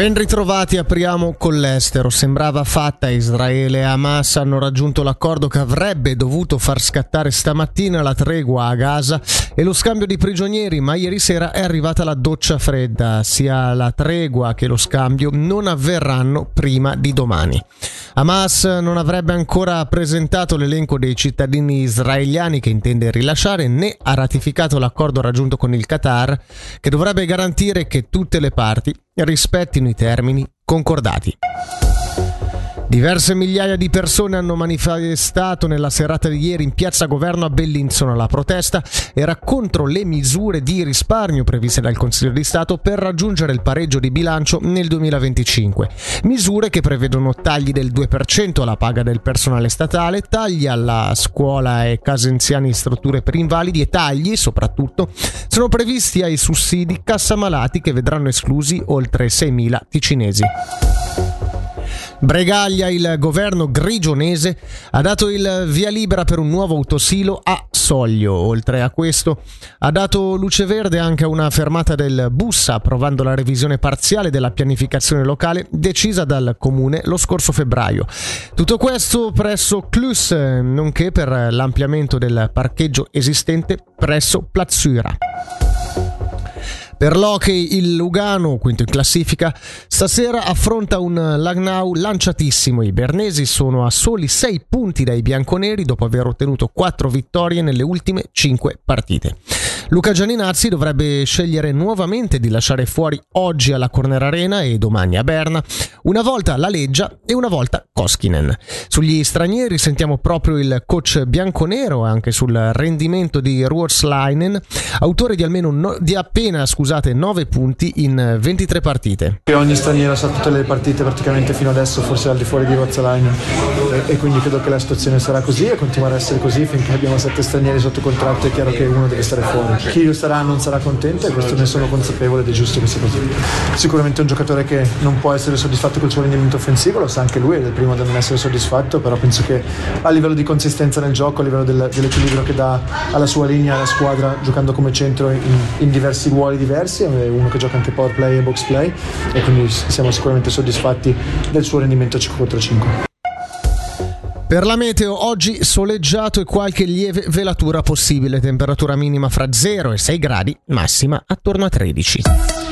Ben ritrovati, apriamo con l'estero. Sembrava fatta, Israele e Hamas hanno raggiunto l'accordo che avrebbe dovuto far scattare stamattina la tregua a Gaza e lo scambio di prigionieri, ma ieri sera è arrivata la doccia fredda. Sia la tregua che lo scambio non avverranno prima di domani. Hamas non avrebbe ancora presentato l'elenco dei cittadini israeliani che intende rilasciare né ha ratificato l'accordo raggiunto con il Qatar che dovrebbe garantire che tutte le parti rispettino i termini concordati. Diverse migliaia di persone hanno manifestato nella serata di ieri in piazza Governo a Bellinzona. La protesta era contro le misure di risparmio previste dal Consiglio di Stato per raggiungere il pareggio di bilancio nel 2025. Misure che prevedono tagli del 2% alla paga del personale statale, tagli alla scuola e case anziani in strutture per invalidi e tagli, soprattutto, sono previsti ai sussidi cassa malati che vedranno esclusi oltre 6.000 ticinesi. Bregaglia, il governo grigionese, ha dato il via libera per un nuovo autosilo a Soglio. Oltre a questo, ha dato luce verde anche a una fermata del bus, approvando la revisione parziale della pianificazione locale decisa dal comune lo scorso febbraio. Tutto questo presso Clus, nonché per l'ampliamento del parcheggio esistente presso Plazzura. Per l'hockey il Lugano, quinto in classifica, stasera affronta un Lagnau lanciatissimo. I bernesi sono a soli 6 punti dai bianconeri dopo aver ottenuto 4 vittorie nelle ultime 5 partite. Luca Gianinazzi dovrebbe scegliere nuovamente di lasciare fuori oggi alla Corner Arena e domani a Berna, una volta la Leggia e una volta Koskinen. Sugli stranieri sentiamo proprio il coach bianconero anche sul rendimento di Ruorsleinen, autore di almeno no, di appena scusate, 9 punti in 23 partite. Ogni straniero sa tutte le partite praticamente fino adesso, forse al di fuori di Ruorsleinen e, e quindi credo che la situazione sarà così e continuerà a essere così finché abbiamo 7 stranieri sotto contratto è chiaro che uno deve stare fuori chi sarà non sarà contento e questo ne sono consapevole ed è giusto che sia così. Sicuramente è un giocatore che non può essere soddisfatto col suo rendimento offensivo, lo sa anche lui, è il primo a non essere soddisfatto, però penso che a livello di consistenza nel gioco, a livello del, dell'equilibrio che dà alla sua linea, alla squadra, giocando come centro in, in diversi ruoli diversi, è uno che gioca anche power play e box play e quindi siamo sicuramente soddisfatti del suo rendimento 5 contro 5. Per la meteo oggi soleggiato e qualche lieve velatura possibile, temperatura minima fra 0 e 6 gradi, massima attorno a 13.